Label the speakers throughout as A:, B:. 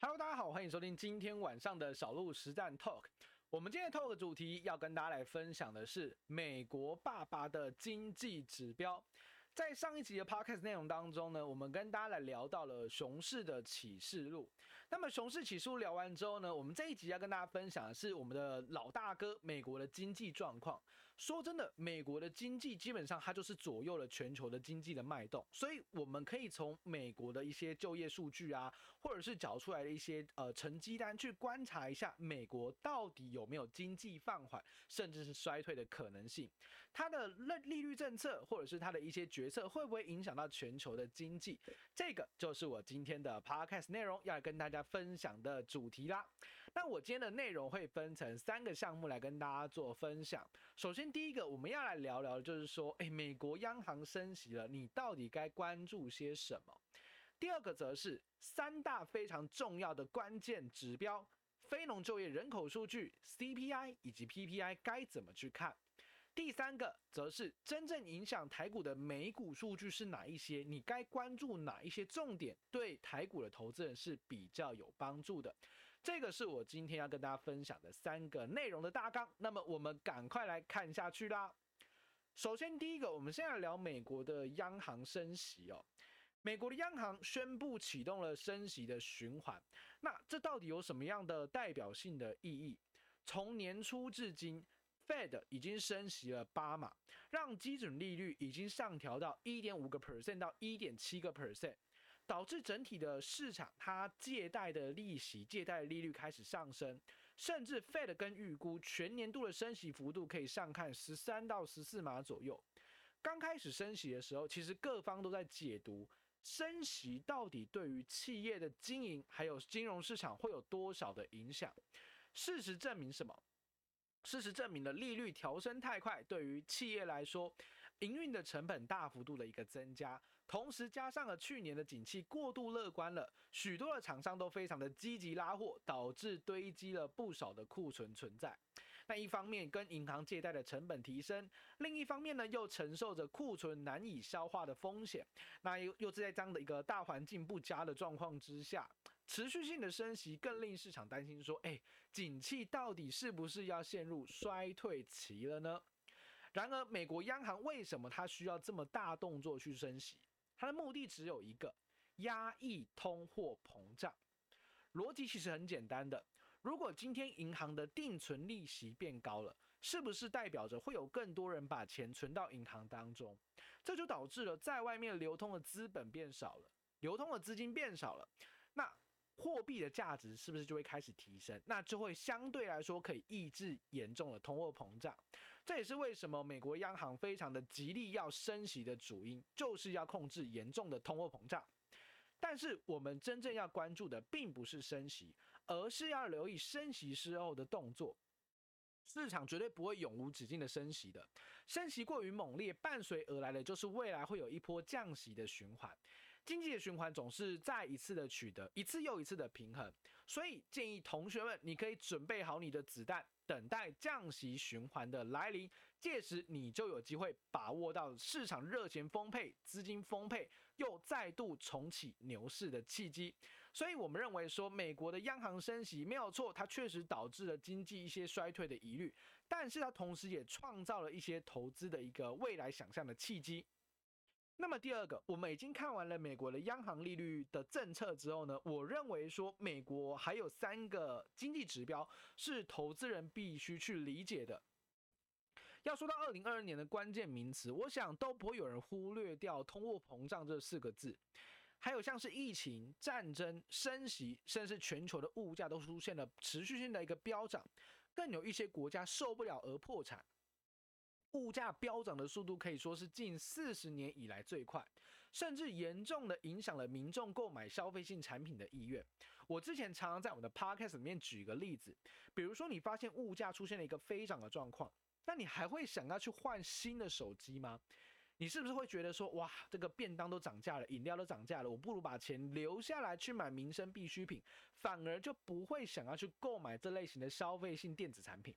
A: Hello，大家好，欢迎收听今天晚上的小鹿实战 Talk。我们今天 Talk 的主题要跟大家来分享的是美国爸爸的经济指标。在上一集的 podcast 内容当中呢，我们跟大家来聊到了熊市的启示录。那么熊市起诉聊完之后呢，我们这一集要跟大家分享的是我们的老大哥美国的经济状况。说真的，美国的经济基本上它就是左右了全球的经济的脉动，所以我们可以从美国的一些就业数据啊，或者是缴出来的一些呃成绩单去观察一下美国到底有没有经济放缓，甚至是衰退的可能性。它的利利率政策，或者是它的一些决策会不会影响到全球的经济？这个就是我今天的 podcast 内容要跟大家分享的主题啦。那我今天的内容会分成三个项目来跟大家做分享。首先，第一个我们要来聊聊就是说，诶，美国央行升息了，你到底该关注些什么？第二个则是三大非常重要的关键指标：非农就业人口数据、CPI 以及 PPI 该怎么去看？第三个则是真正影响台股的美股数据是哪一些？你该关注哪一些重点，对台股的投资人是比较有帮助的？这个是我今天要跟大家分享的三个内容的大纲。那么我们赶快来看下去啦。首先，第一个，我们先来聊美国的央行升息哦。美国的央行宣布启动了升息的循环，那这到底有什么样的代表性的意义？从年初至今。Fed 已经升息了八码，让基准利率已经上调到一点五个 percent 到一点七个 percent，导致整体的市场它借贷的利息、借贷利率开始上升，甚至 Fed 跟预估全年度的升息幅度可以上看十三到十四码左右。刚开始升息的时候，其实各方都在解读升息到底对于企业的经营还有金融市场会有多少的影响。事实证明什么？事实证明了利率调升太快，对于企业来说，营运的成本大幅度的一个增加，同时加上了去年的景气过度乐观了，许多的厂商都非常的积极拉货，导致堆积了不少的库存存在。那一方面跟银行借贷的成本提升，另一方面呢又承受着库存难以消化的风险。那又又是在这样的一个大环境不佳的状况之下。持续性的升息更令市场担心，说：“哎，景气到底是不是要陷入衰退期了呢？”然而，美国央行为什么它需要这么大动作去升息？它的目的只有一个：压抑通货膨胀。逻辑其实很简单的，如果今天银行的定存利息变高了，是不是代表着会有更多人把钱存到银行当中？这就导致了在外面流通的资本变少了，流通的资金变少了，那。货币的价值是不是就会开始提升？那就会相对来说可以抑制严重的通货膨胀。这也是为什么美国央行非常的极力要升息的主因，就是要控制严重的通货膨胀。但是我们真正要关注的并不是升息，而是要留意升息之后的动作。市场绝对不会永无止境的升息的，升息过于猛烈，伴随而来的就是未来会有一波降息的循环。经济的循环总是再一次的取得一次又一次的平衡，所以建议同学们，你可以准备好你的子弹。等待降息循环的来临，届时你就有机会把握到市场热钱丰沛、资金丰沛，又再度重启牛市的契机。所以，我们认为说，美国的央行升息没有错，它确实导致了经济一些衰退的疑虑，但是它同时也创造了一些投资的一个未来想象的契机。那么第二个，我们已经看完了美国的央行利率的政策之后呢，我认为说美国还有三个经济指标是投资人必须去理解的。要说到二零二二年的关键名词，我想都不会有人忽略掉通货膨胀这四个字，还有像是疫情、战争、升息，甚至全球的物价都出现了持续性的一个飙涨，更有一些国家受不了而破产。物价飙涨的速度可以说是近四十年以来最快，甚至严重的影响了民众购买消费性产品的意愿。我之前常常在我们的 podcast 里面举一个例子，比如说你发现物价出现了一个飞涨的状况，那你还会想要去换新的手机吗？你是不是会觉得说，哇，这个便当都涨价了，饮料都涨价了，我不如把钱留下来去买民生必需品，反而就不会想要去购买这类型的消费性电子产品。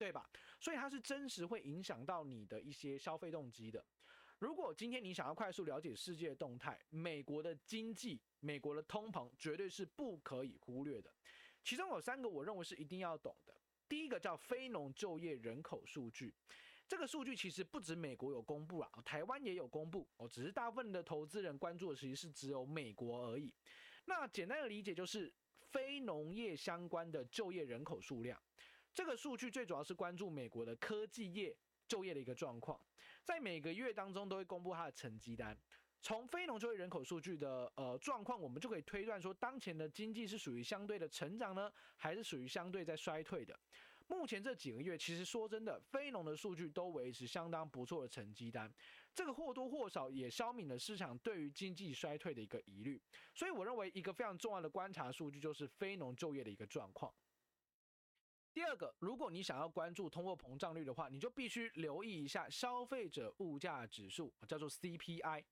A: 对吧？所以它是真实会影响到你的一些消费动机的。如果今天你想要快速了解世界动态，美国的经济、美国的通膨绝对是不可以忽略的。其中有三个我认为是一定要懂的。第一个叫非农就业人口数据，这个数据其实不止美国有公布啊，台湾也有公布哦，只是大部分的投资人关注的其实是只有美国而已。那简单的理解就是非农业相关的就业人口数量，这个数据最主要是关注美国的科技业就业的一个状况，在每个月当中都会公布它的成绩单。从非农就业人口数据的呃状况，我们就可以推断说，当前的经济是属于相对的成长呢，还是属于相对在衰退的？目前这几个月，其实说真的，非农的数据都维持相当不错的成绩单，这个或多或少也消弭了市场对于经济衰退的一个疑虑。所以我认为一个非常重要的观察数据就是非农就业的一个状况。第二个，如果你想要关注通货膨胀率的话，你就必须留意一下消费者物价指数，叫做 CPI。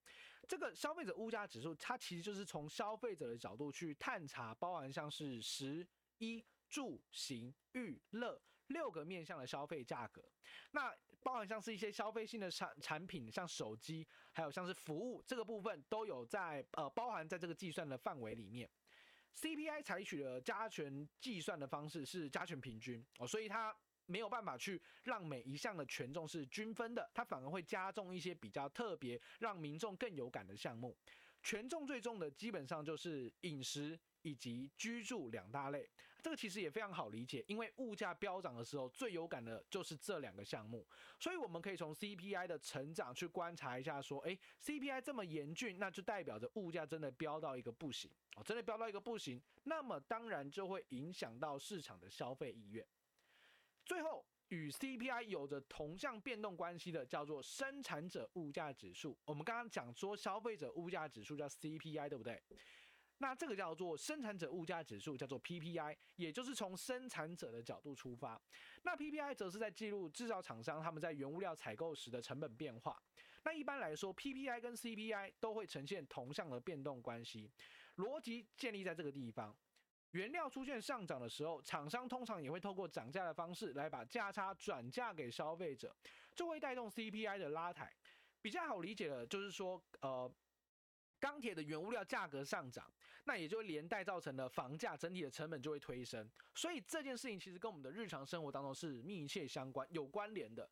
A: 这个消费者物价指数，它其实就是从消费者的角度去探查，包含像是食衣住行娱乐六个面向的消费价格。那包含像是一些消费性的产产品，像手机，还有像是服务这个部分，都有在呃包含在这个计算的范围里面。CPI 采取了加权计算的方式，是加权平均哦，所以它没有办法去让每一项的权重是均分的，它反而会加重一些比较特别、让民众更有感的项目。权重最重的基本上就是饮食以及居住两大类，这个其实也非常好理解，因为物价飙涨的时候最有感的就是这两个项目，所以我们可以从 CPI 的成长去观察一下，说，诶，CPI 这么严峻，那就代表着物价真的飙到一个不行哦，真的飙到一个不行，那么当然就会影响到市场的消费意愿。最后，与 CPI 有着同向变动关系的叫做生产者物价指数，我们刚刚讲说消费者物价指数叫 CPI，对不对？那这个叫做生产者物价指数，叫做 PPI，也就是从生产者的角度出发。那 PPI 则是在记录制造厂商他们在原物料采购时的成本变化。那一般来说，PPI 跟 CPI 都会呈现同向的变动关系。逻辑建立在这个地方：原料出现上涨的时候，厂商通常也会透过涨价的方式来把价差转嫁给消费者，就会带动 CPI 的拉抬。比较好理解的就是说，呃。钢铁的原物料价格上涨，那也就连带造成了房价整体的成本就会推升，所以这件事情其实跟我们的日常生活当中是密切相关、有关联的。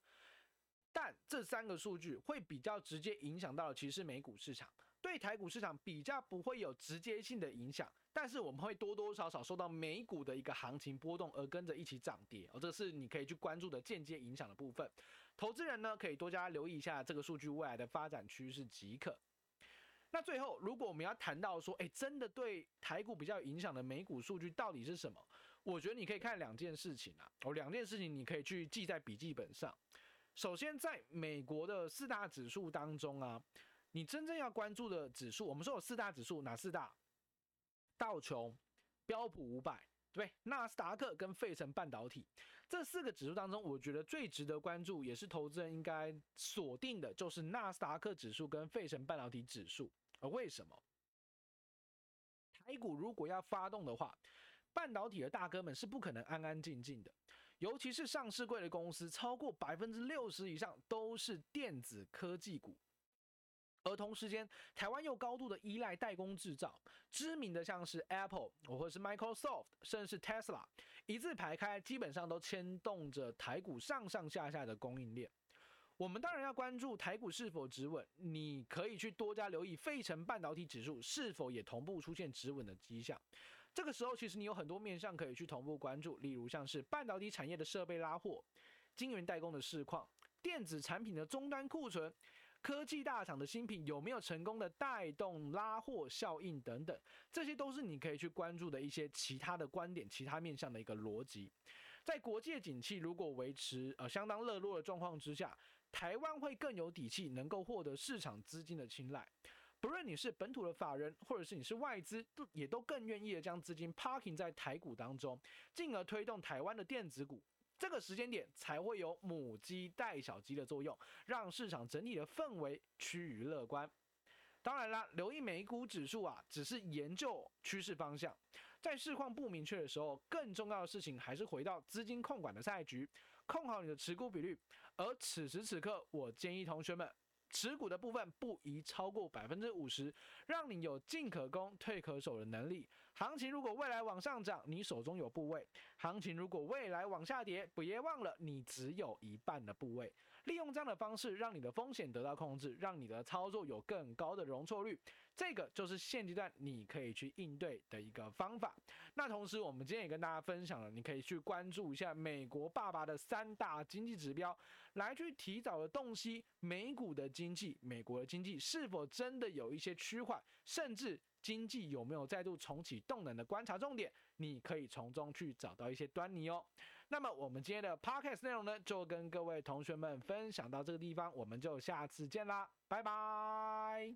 A: 但这三个数据会比较直接影响到的其实是美股市场，对台股市场比较不会有直接性的影响，但是我们会多多少少受到美股的一个行情波动而跟着一起涨跌，哦，这是你可以去关注的间接影响的部分。投资人呢，可以多加留意一下这个数据未来的发展趋势即可。那最后，如果我们要谈到说，哎，真的对台股比较有影响的美股数据到底是什么？我觉得你可以看两件事情啊，哦，两件事情你可以去记在笔记本上。首先，在美国的四大指数当中啊，你真正要关注的指数，我们说有四大指数，哪四大？道琼、标普五百，对，纳斯达克跟费城半导体。这四个指数当中，我觉得最值得关注，也是投资人应该锁定的，就是纳斯达克指数跟费城半导体指数。而为什么台股如果要发动的话，半导体的大哥们是不可能安安静静的，尤其是上市贵的公司，超过百分之六十以上都是电子科技股。而同时间，台湾又高度的依赖代工制造，知名的像是 Apple，或者是 Microsoft，甚至是 Tesla，一字排开，基本上都牵动着台股上上下下的供应链。我们当然要关注台股是否止稳，你可以去多加留意费城半导体指数是否也同步出现止稳的迹象。这个时候，其实你有很多面向可以去同步关注，例如像是半导体产业的设备拉货、晶圆代工的市况、电子产品的终端库存、科技大厂的新品有没有成功的带动拉货效应等等，这些都是你可以去关注的一些其他的观点、其他面向的一个逻辑。在国际景气如果维持呃相当热络的状况之下，台湾会更有底气，能够获得市场资金的青睐。不论你是本土的法人，或者是你是外资，都也都更愿意的将资金 parking 在台股当中，进而推动台湾的电子股。这个时间点才会有母鸡带小鸡的作用，让市场整体的氛围趋于乐观。当然啦，留意美股指数啊，只是研究趋势方向，在市况不明确的时候，更重要的事情还是回到资金控管的赛局，控好你的持股比率。而此时此刻，我建议同学们持股的部分不宜超过百分之五十，让你有进可攻、退可守的能力。行情如果未来往上涨，你手中有部位；行情如果未来往下跌，别忘了你只有一半的部位。利用这样的方式，让你的风险得到控制，让你的操作有更高的容错率。这个就是现阶段你可以去应对的一个方法。那同时，我们今天也跟大家分享了，你可以去关注一下美国爸爸的三大经济指标，来去提早的洞悉美股的经济，美国的经济是否真的有一些趋缓，甚至经济有没有再度重启动能的观察重点，你可以从中去找到一些端倪哦。那么我们今天的 podcast 内容呢，就跟各位同学们分享到这个地方，我们就下次见啦，拜拜。